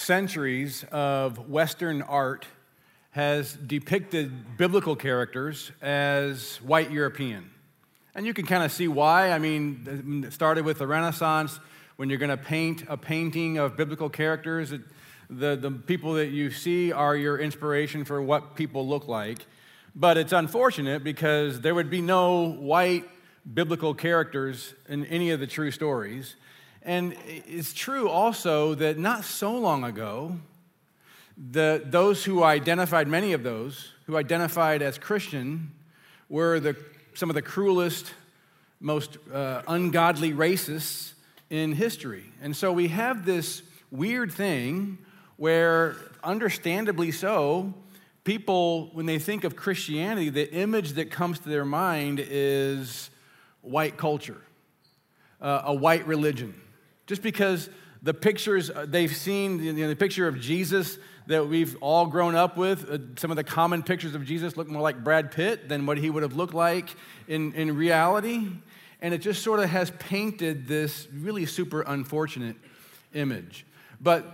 centuries of Western art has depicted biblical characters as white European. And you can kind of see why. I mean, it started with the Renaissance. When you're going to paint a painting of biblical characters, it, the, the people that you see are your inspiration for what people look like. But it's unfortunate because there would be no white biblical characters in any of the true stories. And it's true also that not so long ago, the, those who identified, many of those who identified as Christian, were the, some of the cruelest, most uh, ungodly racists in history. And so we have this weird thing where, understandably so, people, when they think of Christianity, the image that comes to their mind is white culture, uh, a white religion. Just because the pictures uh, they've seen, you know, the picture of Jesus that we've all grown up with, uh, some of the common pictures of Jesus look more like Brad Pitt than what he would have looked like in, in reality. And it just sort of has painted this really super unfortunate image. But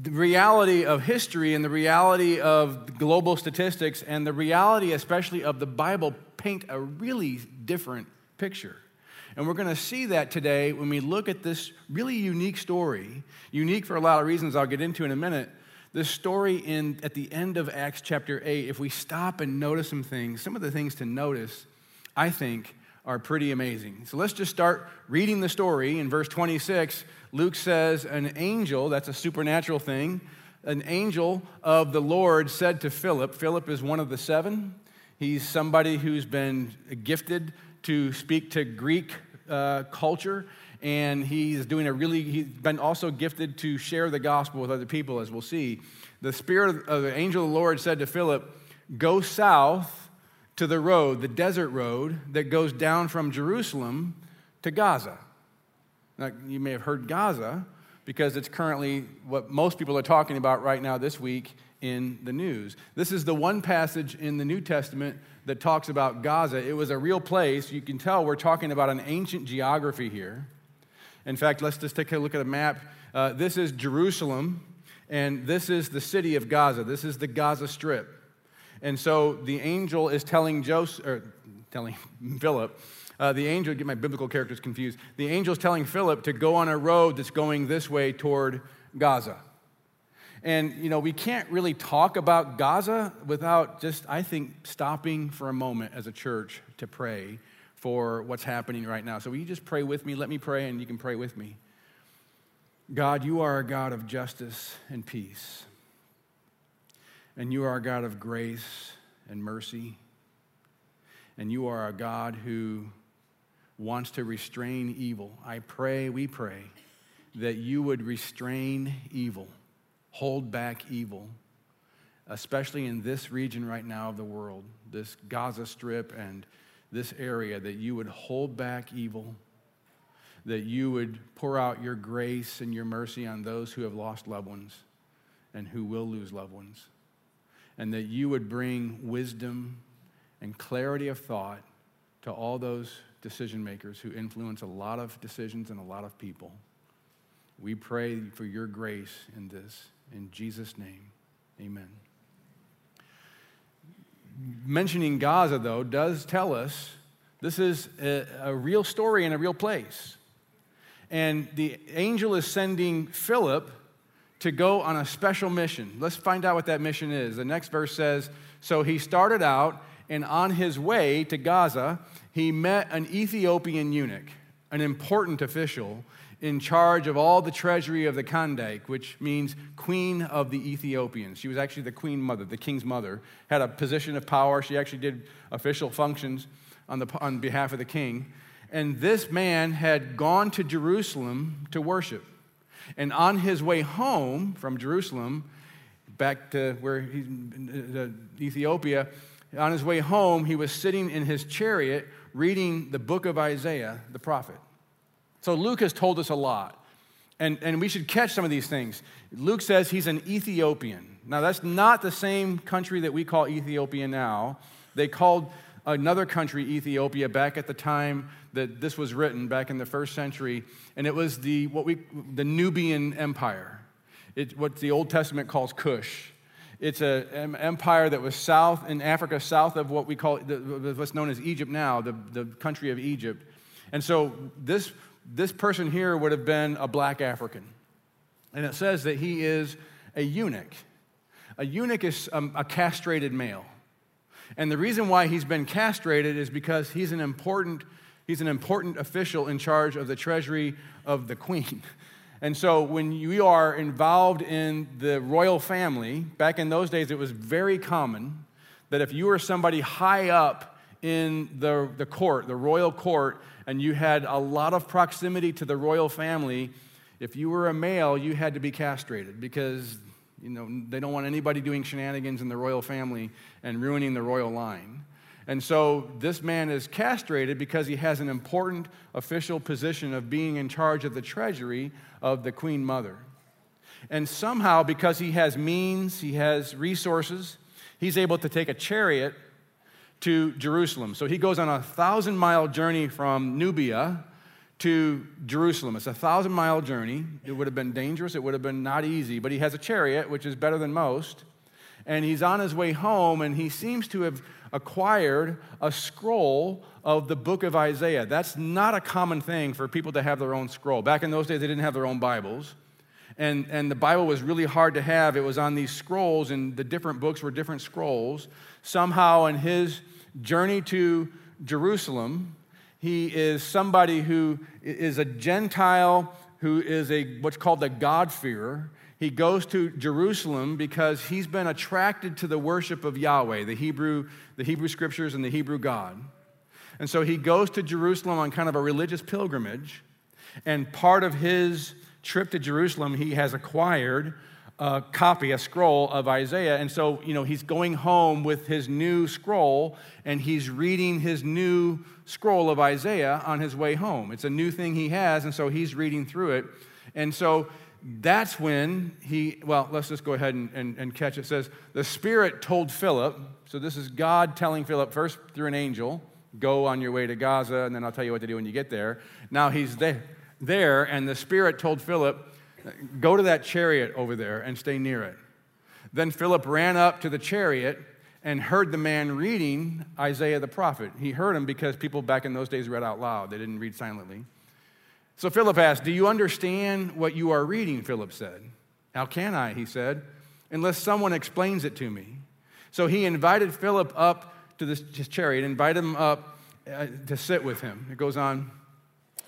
the reality of history and the reality of global statistics and the reality, especially of the Bible, paint a really different picture. And we're going to see that today when we look at this really unique story, unique for a lot of reasons I'll get into in a minute. This story in, at the end of Acts chapter 8, if we stop and notice some things, some of the things to notice, I think, are pretty amazing. So let's just start reading the story. In verse 26, Luke says, An angel, that's a supernatural thing, an angel of the Lord said to Philip, Philip is one of the seven. He's somebody who's been gifted to speak to Greek uh, culture, and he's doing a really, he's been also gifted to share the gospel with other people, as we'll see. The Spirit of the angel of the Lord said to Philip, Go south to the road, the desert road that goes down from Jerusalem to Gaza. Now, you may have heard Gaza because it's currently what most people are talking about right now this week in the news. This is the one passage in the New Testament that talks about Gaza. It was a real place. You can tell we're talking about an ancient geography here. In fact, let's just take a look at a map. Uh, this is Jerusalem, and this is the city of Gaza. This is the Gaza Strip. And so the angel is telling Joseph, or telling Philip, uh, the angel, get my biblical characters confused. The angel is telling Philip to go on a road that's going this way toward Gaza. And, you know, we can't really talk about Gaza without just, I think, stopping for a moment as a church to pray for what's happening right now. So, will you just pray with me? Let me pray, and you can pray with me. God, you are a God of justice and peace. And you are a God of grace and mercy. And you are a God who wants to restrain evil. I pray, we pray, that you would restrain evil hold back evil, especially in this region right now of the world, this Gaza Strip and this area, that you would hold back evil, that you would pour out your grace and your mercy on those who have lost loved ones and who will lose loved ones, and that you would bring wisdom and clarity of thought to all those decision makers who influence a lot of decisions and a lot of people. We pray for your grace in this. In Jesus' name, amen. Mentioning Gaza, though, does tell us this is a, a real story in a real place. And the angel is sending Philip to go on a special mission. Let's find out what that mission is. The next verse says So he started out, and on his way to Gaza, he met an Ethiopian eunuch, an important official in charge of all the treasury of the Kandake, which means queen of the Ethiopians. She was actually the queen mother, the king's mother, had a position of power. She actually did official functions on, the, on behalf of the king. And this man had gone to Jerusalem to worship. And on his way home from Jerusalem, back to where he's uh, Ethiopia, on his way home, he was sitting in his chariot reading the book of Isaiah, the prophet. So Luke has told us a lot. And, and we should catch some of these things. Luke says he's an Ethiopian. Now, that's not the same country that we call Ethiopia now. They called another country Ethiopia back at the time that this was written, back in the first century, and it was the, what we, the Nubian Empire. It's what the Old Testament calls Cush. It's an empire that was south in Africa, south of what we call what's known as Egypt now, the, the country of Egypt. And so this, this person here would have been a black African. And it says that he is a eunuch. A eunuch is a, a castrated male. And the reason why he's been castrated is because he's an important, he's an important official in charge of the treasury of the queen. And so when you are involved in the royal family, back in those days, it was very common that if you were somebody high up in the, the court, the royal court, and you had a lot of proximity to the royal family, if you were a male, you had to be castrated because you know, they don't want anybody doing shenanigans in the royal family and ruining the royal line. And so this man is castrated because he has an important official position of being in charge of the treasury of the queen mother. And somehow, because he has means, he has resources, he's able to take a chariot to Jerusalem. So he goes on a thousand mile journey from Nubia to Jerusalem. It's a thousand mile journey. It would have been dangerous, it would have been not easy, but he has a chariot, which is better than most. And he's on his way home, and he seems to have acquired a scroll of the book of Isaiah. That's not a common thing for people to have their own scroll. Back in those days, they didn't have their own Bibles. And, and the Bible was really hard to have. It was on these scrolls, and the different books were different scrolls. Somehow, in his journey to Jerusalem, he is somebody who is a Gentile who is a what's called a God-fearer. He goes to Jerusalem because he's been attracted to the worship of Yahweh, the Hebrew, the Hebrew scriptures and the Hebrew God. And so he goes to Jerusalem on kind of a religious pilgrimage. And part of his trip to Jerusalem, he has acquired a copy, a scroll of Isaiah. And so, you know, he's going home with his new scroll and he's reading his new scroll of Isaiah on his way home. It's a new thing he has, and so he's reading through it. And so that's when he, well, let's just go ahead and, and, and catch it. it. says, The Spirit told Philip, so this is God telling Philip first through an angel, go on your way to Gaza, and then I'll tell you what to do when you get there. Now he's there, there and the Spirit told Philip, Go to that chariot over there and stay near it. Then Philip ran up to the chariot and heard the man reading Isaiah the prophet. He heard him because people back in those days read out loud, they didn't read silently. So Philip asked, Do you understand what you are reading? Philip said. How can I? He said, unless someone explains it to me. So he invited Philip up to this chariot, invited him up uh, to sit with him. It goes on.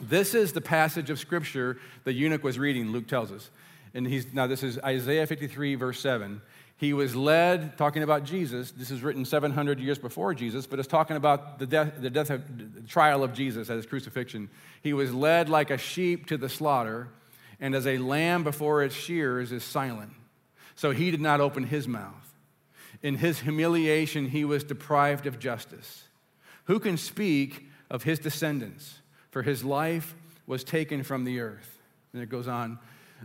This is the passage of scripture the eunuch was reading, Luke tells us. And he's now this is Isaiah 53, verse 7. He was led, talking about Jesus. This is written 700 years before Jesus, but it's talking about the death, the death of, the trial of Jesus at his crucifixion. He was led like a sheep to the slaughter, and as a lamb before its shears is silent. So he did not open his mouth. In his humiliation, he was deprived of justice. Who can speak of his descendants? for his life was taken from the earth. And it goes on.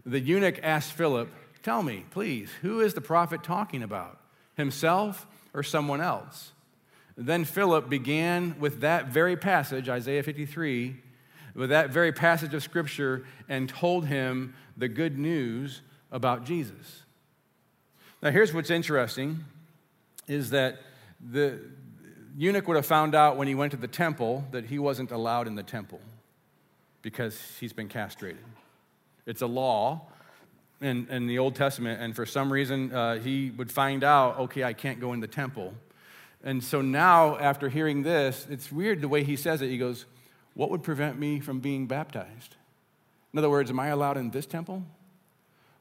The eunuch asked Philip, Tell me, please, who is the prophet talking about? Himself or someone else? Then Philip began with that very passage, Isaiah 53, with that very passage of scripture, and told him the good news about Jesus. Now, here's what's interesting is that the, eunuch would have found out when he went to the temple that he wasn't allowed in the temple because he's been castrated. It's a law in, in the Old Testament, and for some reason uh, he would find out, okay, I can't go in the temple. And so now, after hearing this, it's weird the way he says it. He goes, What would prevent me from being baptized? In other words, am I allowed in this temple?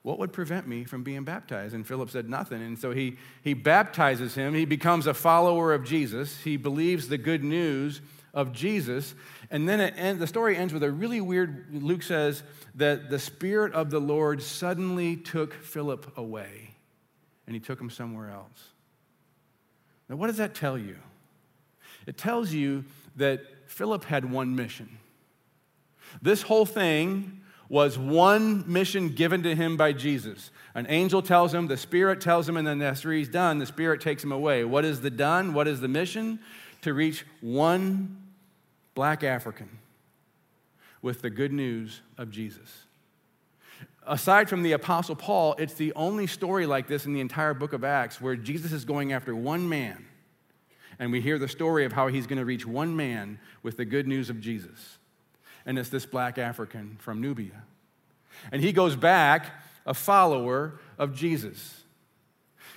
What would prevent me from being baptized? And Philip said, Nothing. And so he, he baptizes him. He becomes a follower of Jesus. He believes the good news of Jesus. And then it the story ends with a really weird Luke says that the Spirit of the Lord suddenly took Philip away and he took him somewhere else. Now, what does that tell you? It tells you that Philip had one mission. This whole thing was one mission given to him by Jesus. An angel tells him, the Spirit tells him, and then after he's done, the Spirit takes him away. What is the done? What is the mission? To reach one black African with the good news of Jesus. aside from the Apostle Paul, it's the only story like this in the entire book of Acts where Jesus is going after one man. And we hear the story of how he's going to reach one man with the good news of Jesus. And it's this black African from Nubia. And he goes back a follower of Jesus.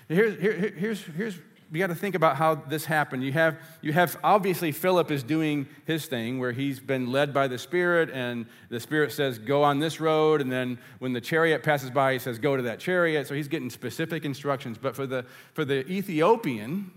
Here's, here, here's, here's we got to think about how this happened. You have, you have obviously Philip is doing his thing where he's been led by the Spirit, and the Spirit says, Go on this road. And then when the chariot passes by, he says, Go to that chariot. So he's getting specific instructions. But for the, for the Ethiopian,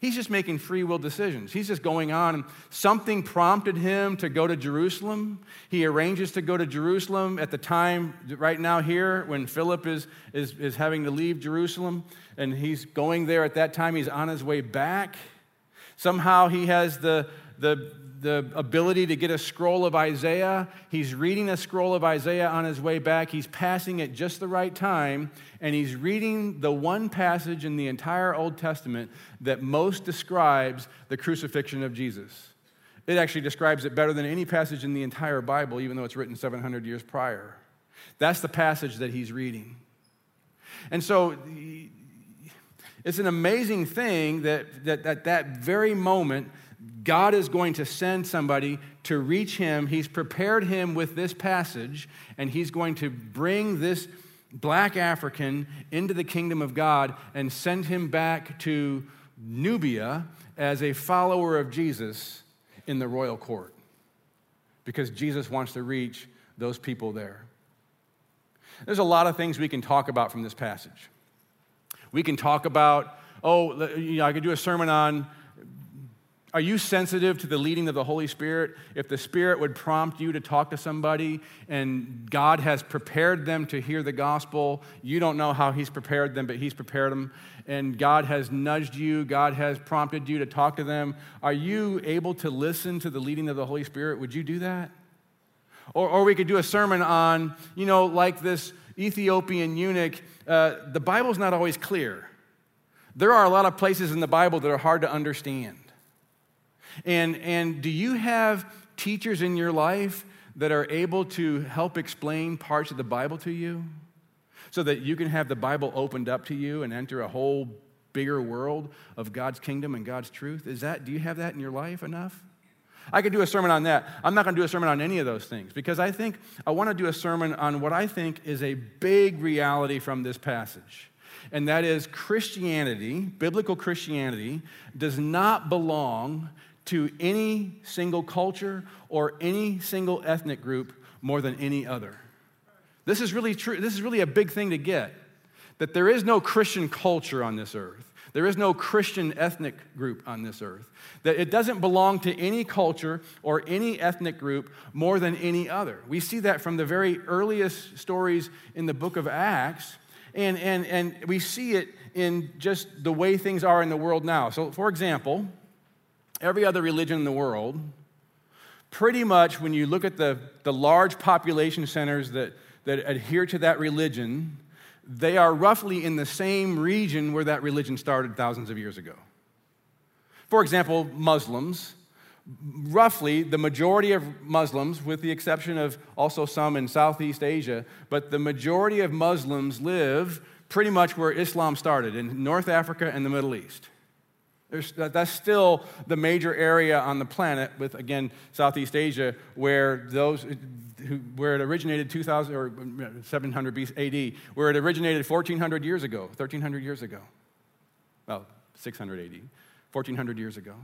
He's just making free will decisions. He's just going on. Something prompted him to go to Jerusalem. He arranges to go to Jerusalem at the time, right now, here, when Philip is, is, is having to leave Jerusalem. And he's going there at that time. He's on his way back. Somehow he has the, the, the ability to get a scroll of Isaiah. He's reading a scroll of Isaiah on his way back. He's passing at just the right time, and he's reading the one passage in the entire Old Testament that most describes the crucifixion of Jesus. It actually describes it better than any passage in the entire Bible, even though it's written 700 years prior. That's the passage that he's reading. And so it's an amazing thing that, that at that very moment, God is going to send somebody to reach him. He's prepared him with this passage, and he's going to bring this black African into the kingdom of God and send him back to Nubia as a follower of Jesus in the royal court. Because Jesus wants to reach those people there. There's a lot of things we can talk about from this passage. We can talk about, oh, you know, I could do a sermon on are you sensitive to the leading of the Holy Spirit? If the Spirit would prompt you to talk to somebody and God has prepared them to hear the gospel, you don't know how He's prepared them, but He's prepared them, and God has nudged you, God has prompted you to talk to them, are you able to listen to the leading of the Holy Spirit? Would you do that? Or, or we could do a sermon on, you know, like this Ethiopian eunuch. Uh, the Bible's not always clear. There are a lot of places in the Bible that are hard to understand. And, and do you have teachers in your life that are able to help explain parts of the Bible to you so that you can have the Bible opened up to you and enter a whole bigger world of God's kingdom and God's truth? Is that, do you have that in your life enough? I could do a sermon on that. I'm not going to do a sermon on any of those things because I think I want to do a sermon on what I think is a big reality from this passage. And that is Christianity, biblical Christianity, does not belong to any single culture or any single ethnic group more than any other. This is really true. This is really a big thing to get that there is no Christian culture on this earth. There is no Christian ethnic group on this earth. That it doesn't belong to any culture or any ethnic group more than any other. We see that from the very earliest stories in the book of Acts, and, and, and we see it in just the way things are in the world now. So, for example, every other religion in the world, pretty much when you look at the, the large population centers that, that adhere to that religion, they are roughly in the same region where that religion started thousands of years ago. For example, Muslims, roughly the majority of Muslims, with the exception of also some in Southeast Asia, but the majority of Muslims live pretty much where Islam started in North Africa and the Middle East. There's, that's still the major area on the planet, with again Southeast Asia, where those who, where it originated 2000 or 700 AD, where it originated 1400 years ago, 1300 years ago, well 600 AD, 1400 years ago.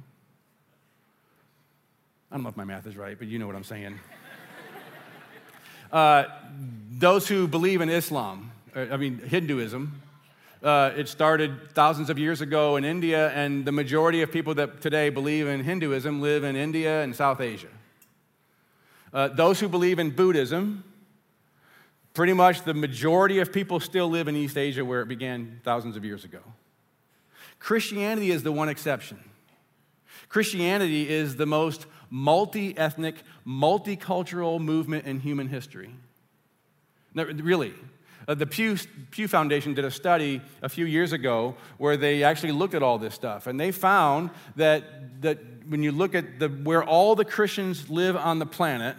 I don't know if my math is right, but you know what I'm saying. uh, those who believe in Islam, uh, I mean Hinduism, uh, it started thousands of years ago in India, and the majority of people that today believe in Hinduism live in India and South Asia. Uh, those who believe in Buddhism, pretty much the majority of people still live in East Asia where it began thousands of years ago. Christianity is the one exception. Christianity is the most multi ethnic, multicultural movement in human history. Really, uh, the Pew, Pew Foundation did a study a few years ago where they actually looked at all this stuff, and they found that, that when you look at the, where all the Christians live on the planet,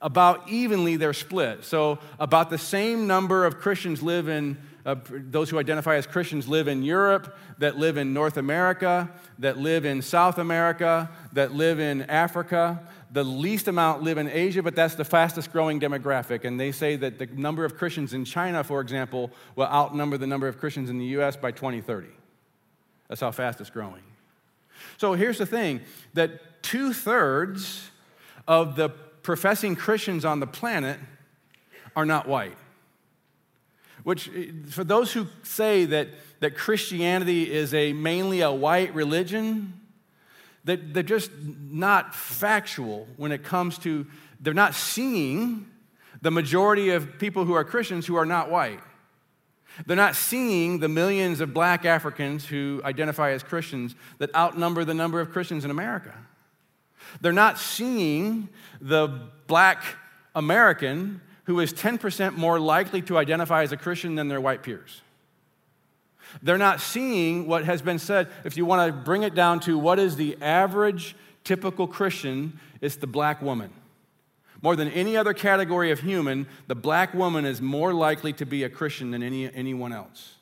about evenly they're split. So, about the same number of Christians live in, uh, those who identify as Christians live in Europe, that live in North America, that live in South America, that live in Africa. The least amount live in Asia, but that's the fastest growing demographic. And they say that the number of Christians in China, for example, will outnumber the number of Christians in the US by 2030. That's how fast it's growing. So here's the thing that two thirds of the professing Christians on the planet are not white. Which, eh, for those who say that, that Christianity is a mainly a white religion, that they're just not factual when it comes to, they're not seeing the majority of people who are Christians who are not white. They're not seeing the millions of black Africans who identify as Christians that outnumber the number of Christians in America. They're not seeing the black American who is 10% more likely to identify as a Christian than their white peers. They're not seeing what has been said. If you want to bring it down to what is the average typical Christian, it's the black woman. More than any other category of human, the black woman is more likely to be a Christian than any, anyone else.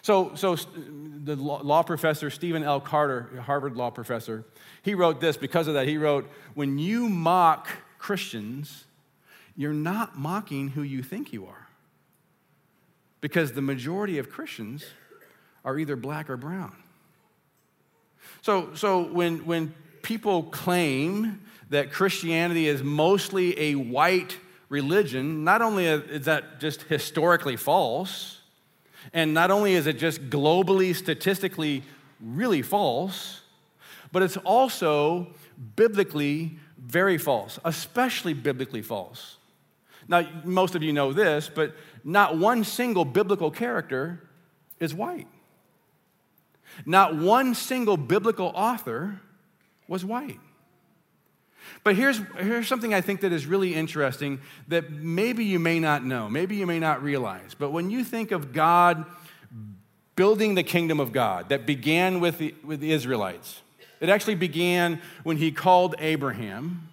So, so the law professor, Stephen L. Carter, Harvard law professor, he wrote this. Because of that, he wrote, When you mock Christians, you're not mocking who you think you are. Because the majority of Christians are either black or brown. So, so when, when people claim that Christianity is mostly a white religion, not only is that just historically false, and not only is it just globally, statistically really false, but it's also biblically very false, especially biblically false. Now, most of you know this, but not one single biblical character is white. Not one single biblical author was white. But here's, here's something I think that is really interesting that maybe you may not know, maybe you may not realize. But when you think of God building the kingdom of God that began with the, with the Israelites, it actually began when he called Abraham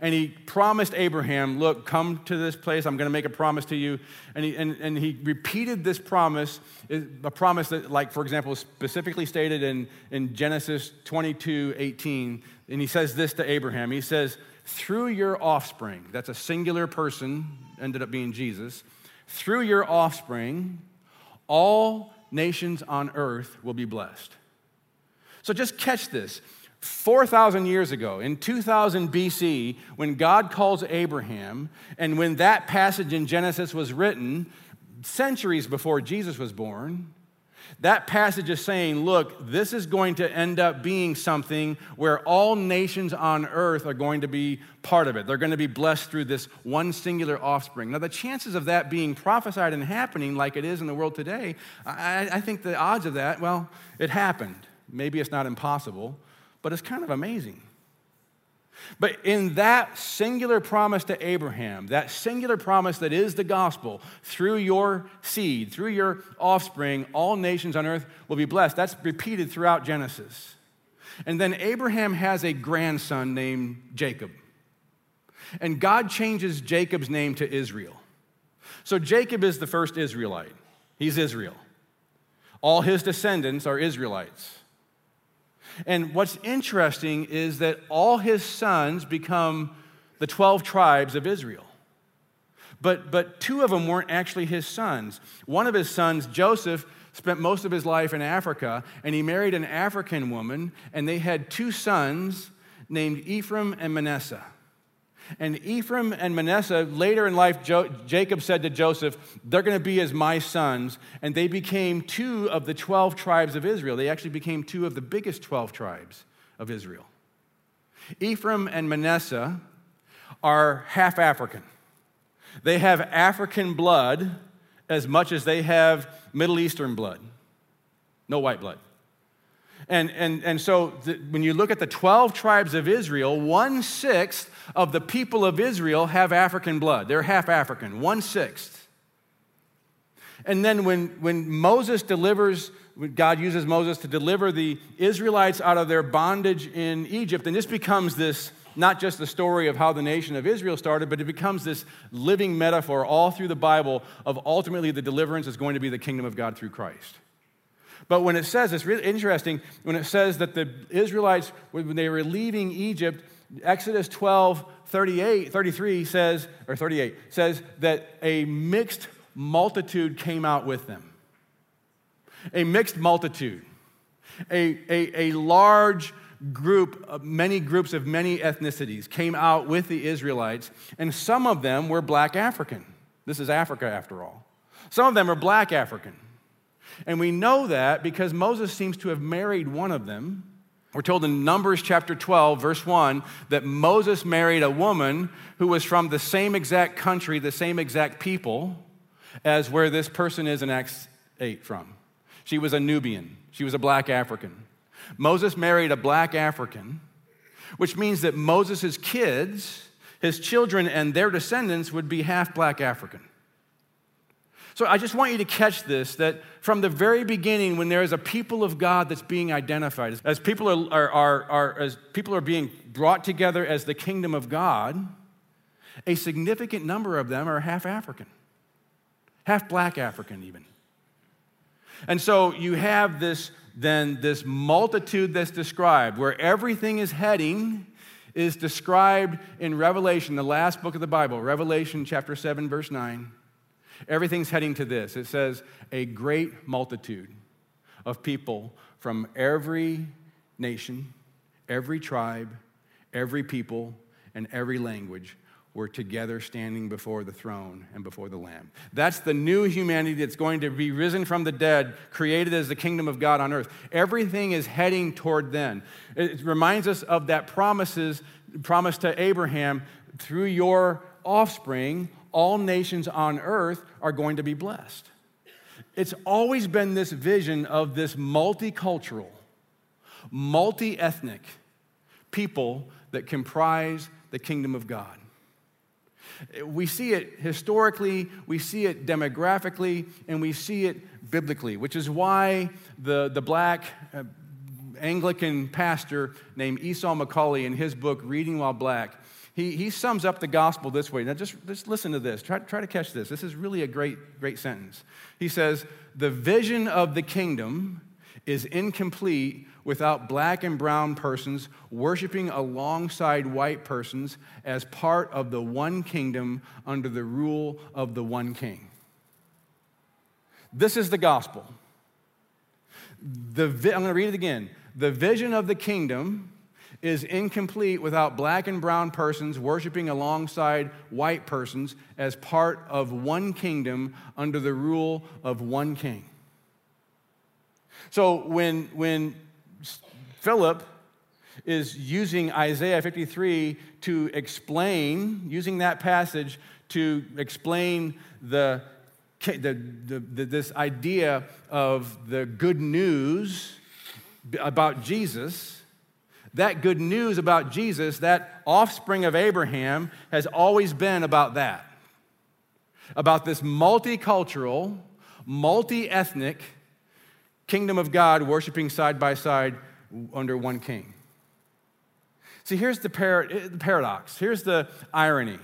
and he promised Abraham, Look, come to this place. I'm going to make a promise to you. And he, and, and he repeated this promise, a promise that, like, for example, specifically stated in, in Genesis 22 18. And he says this to Abraham He says, Through your offspring, that's a singular person, ended up being Jesus, through your offspring, all nations on earth will be blessed. So just catch this. 4,000 years ago, in 2000 BC, when God calls Abraham, and when that passage in Genesis was written, centuries before Jesus was born, that passage is saying, look, this is going to end up being something where all nations on earth are going to be part of it. They're going to be blessed through this one singular offspring. Now, the chances of that being prophesied and happening like it is in the world today, I, I think the odds of that, well, it happened. Maybe it's not impossible, but it's kind of amazing. But in that singular promise to Abraham, that singular promise that is the gospel, through your seed, through your offspring, all nations on earth will be blessed. That's repeated throughout Genesis. And then Abraham has a grandson named Jacob. And God changes Jacob's name to Israel. So Jacob is the first Israelite. He's Israel. All his descendants are Israelites. And what's interesting is that all his sons become the 12 tribes of Israel. But, but two of them weren't actually his sons. One of his sons, Joseph, spent most of his life in Africa, and he married an African woman, and they had two sons named Ephraim and Manasseh. And Ephraim and Manasseh, later in life, jo- Jacob said to Joseph, They're going to be as my sons. And they became two of the 12 tribes of Israel. They actually became two of the biggest 12 tribes of Israel. Ephraim and Manasseh are half African. They have African blood as much as they have Middle Eastern blood, no white blood. And, and, and so the, when you look at the 12 tribes of Israel, one sixth of the people of Israel have African blood. They're half African, one sixth. And then when, when Moses delivers, God uses Moses to deliver the Israelites out of their bondage in Egypt, and this becomes this not just the story of how the nation of Israel started, but it becomes this living metaphor all through the Bible of ultimately the deliverance is going to be the kingdom of God through Christ. But when it says, it's really interesting, when it says that the Israelites, when they were leaving Egypt, Exodus 12, 38, 33 says, or 38, says that a mixed multitude came out with them. A mixed multitude. A, a, a large group, of many groups of many ethnicities came out with the Israelites, and some of them were black African. This is Africa, after all. Some of them are black African. And we know that because Moses seems to have married one of them. We're told in Numbers chapter 12, verse 1, that Moses married a woman who was from the same exact country, the same exact people, as where this person is in Acts 8 from. She was a Nubian, she was a black African. Moses married a black African, which means that Moses' kids, his children, and their descendants would be half black African. So I just want you to catch this that from the very beginning, when there is a people of God that's being identified, as people are, are, are, are, as people are being brought together as the kingdom of God, a significant number of them are half African, half black African, even. And so you have this then this multitude that's described, where everything is heading, is described in Revelation, the last book of the Bible, Revelation chapter 7, verse 9. Everything's heading to this. It says, a great multitude of people from every nation, every tribe, every people, and every language were together standing before the throne and before the Lamb. That's the new humanity that's going to be risen from the dead, created as the kingdom of God on earth. Everything is heading toward then. It reminds us of that promises, promise to Abraham through your offspring, all nations on earth are going to be blessed. It's always been this vision of this multicultural, multi ethnic people that comprise the kingdom of God. We see it historically, we see it demographically, and we see it biblically, which is why the, the black uh, Anglican pastor named Esau McCaulley, in his book, Reading While Black, he, he sums up the gospel this way. Now, just, just listen to this. Try, try to catch this. This is really a great, great sentence. He says, The vision of the kingdom is incomplete without black and brown persons worshiping alongside white persons as part of the one kingdom under the rule of the one king. This is the gospel. The, I'm going to read it again. The vision of the kingdom is incomplete without black and brown persons worshiping alongside white persons as part of one kingdom under the rule of one king. So when, when Philip is using Isaiah 53 to explain, using that passage to explain the, the, the, this idea of the good news about Jesus. That good news about Jesus, that offspring of Abraham, has always been about that. About this multicultural, multi ethnic kingdom of God worshiping side by side under one king. See, here's the, par- the paradox. Here's the irony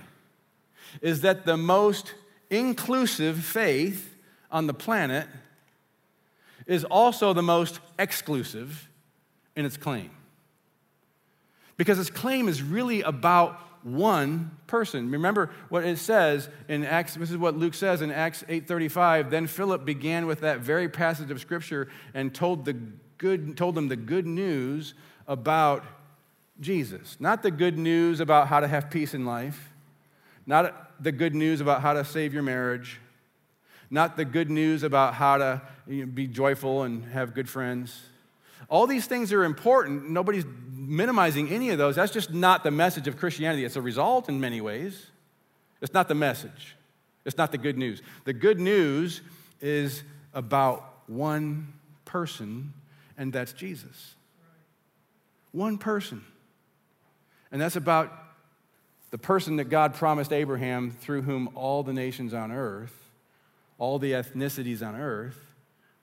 is that the most inclusive faith on the planet is also the most exclusive in its claim. Because his claim is really about one person. Remember what it says in Acts, this is what Luke says in Acts 8:35, then Philip began with that very passage of scripture and told the good, told them the good news about Jesus. Not the good news about how to have peace in life, not the good news about how to save your marriage, not the good news about how to be joyful and have good friends. All these things are important. Nobody's minimizing any of those. That's just not the message of Christianity. It's a result in many ways. It's not the message, it's not the good news. The good news is about one person and that's Jesus. One person. And that's about the person that God promised Abraham through whom all the nations on earth, all the ethnicities on earth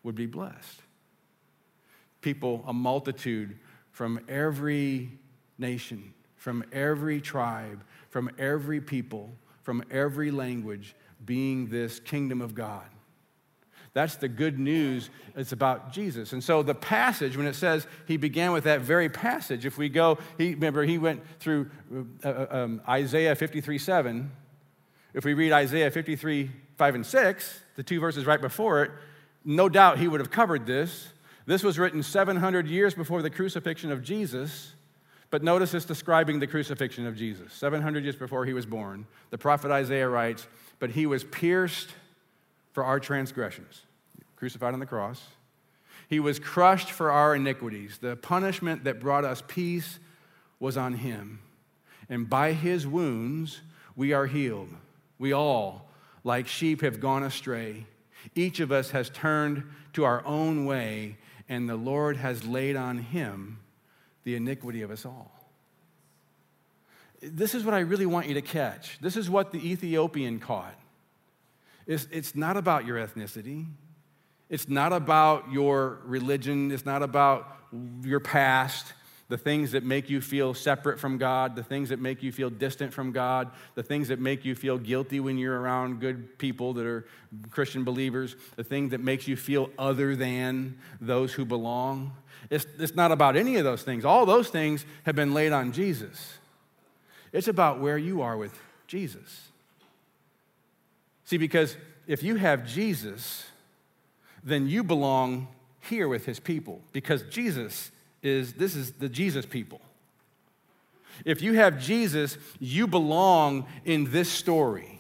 would be blessed. People, a multitude from every nation, from every tribe, from every people, from every language, being this kingdom of God. That's the good news. It's about Jesus. And so the passage, when it says he began with that very passage, if we go, he, remember, he went through uh, uh um, Isaiah 53 7. If we read Isaiah 53 5 and 6, the two verses right before it, no doubt he would have covered this. This was written 700 years before the crucifixion of Jesus. But notice it's describing the crucifixion of Jesus. 700 years before he was born, the prophet Isaiah writes, But he was pierced for our transgressions, crucified on the cross. He was crushed for our iniquities. The punishment that brought us peace was on him. And by his wounds, we are healed. We all, like sheep, have gone astray. Each of us has turned to our own way, and the Lord has laid on him the iniquity of us all. This is what I really want you to catch. This is what the Ethiopian caught. It's, it's not about your ethnicity. It's not about your religion. It's not about your past, the things that make you feel separate from God, the things that make you feel distant from God, the things that make you feel guilty when you're around good people that are Christian believers, the thing that makes you feel other than those who belong. It's, it's not about any of those things. All those things have been laid on Jesus. It's about where you are with Jesus. See, because if you have Jesus, then you belong here with his people because Jesus is, this is the Jesus people. If you have Jesus, you belong in this story.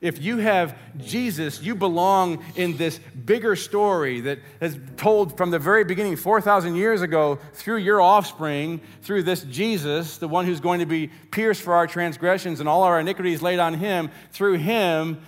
If you have Jesus, you belong in this bigger story that is told from the very beginning, 4,000 years ago, through your offspring, through this Jesus, the one who's going to be pierced for our transgressions and all our iniquities laid on him. Through him,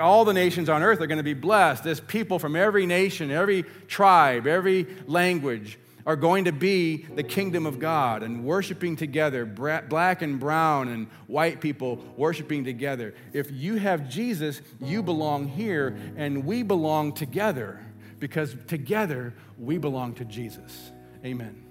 all the nations on earth are going to be blessed. This people from every nation, every tribe, every language are going to be the kingdom of God and worshiping together, black and brown and white people worshiping together. If you have Jesus, you belong here, and we belong together because together we belong to Jesus. Amen.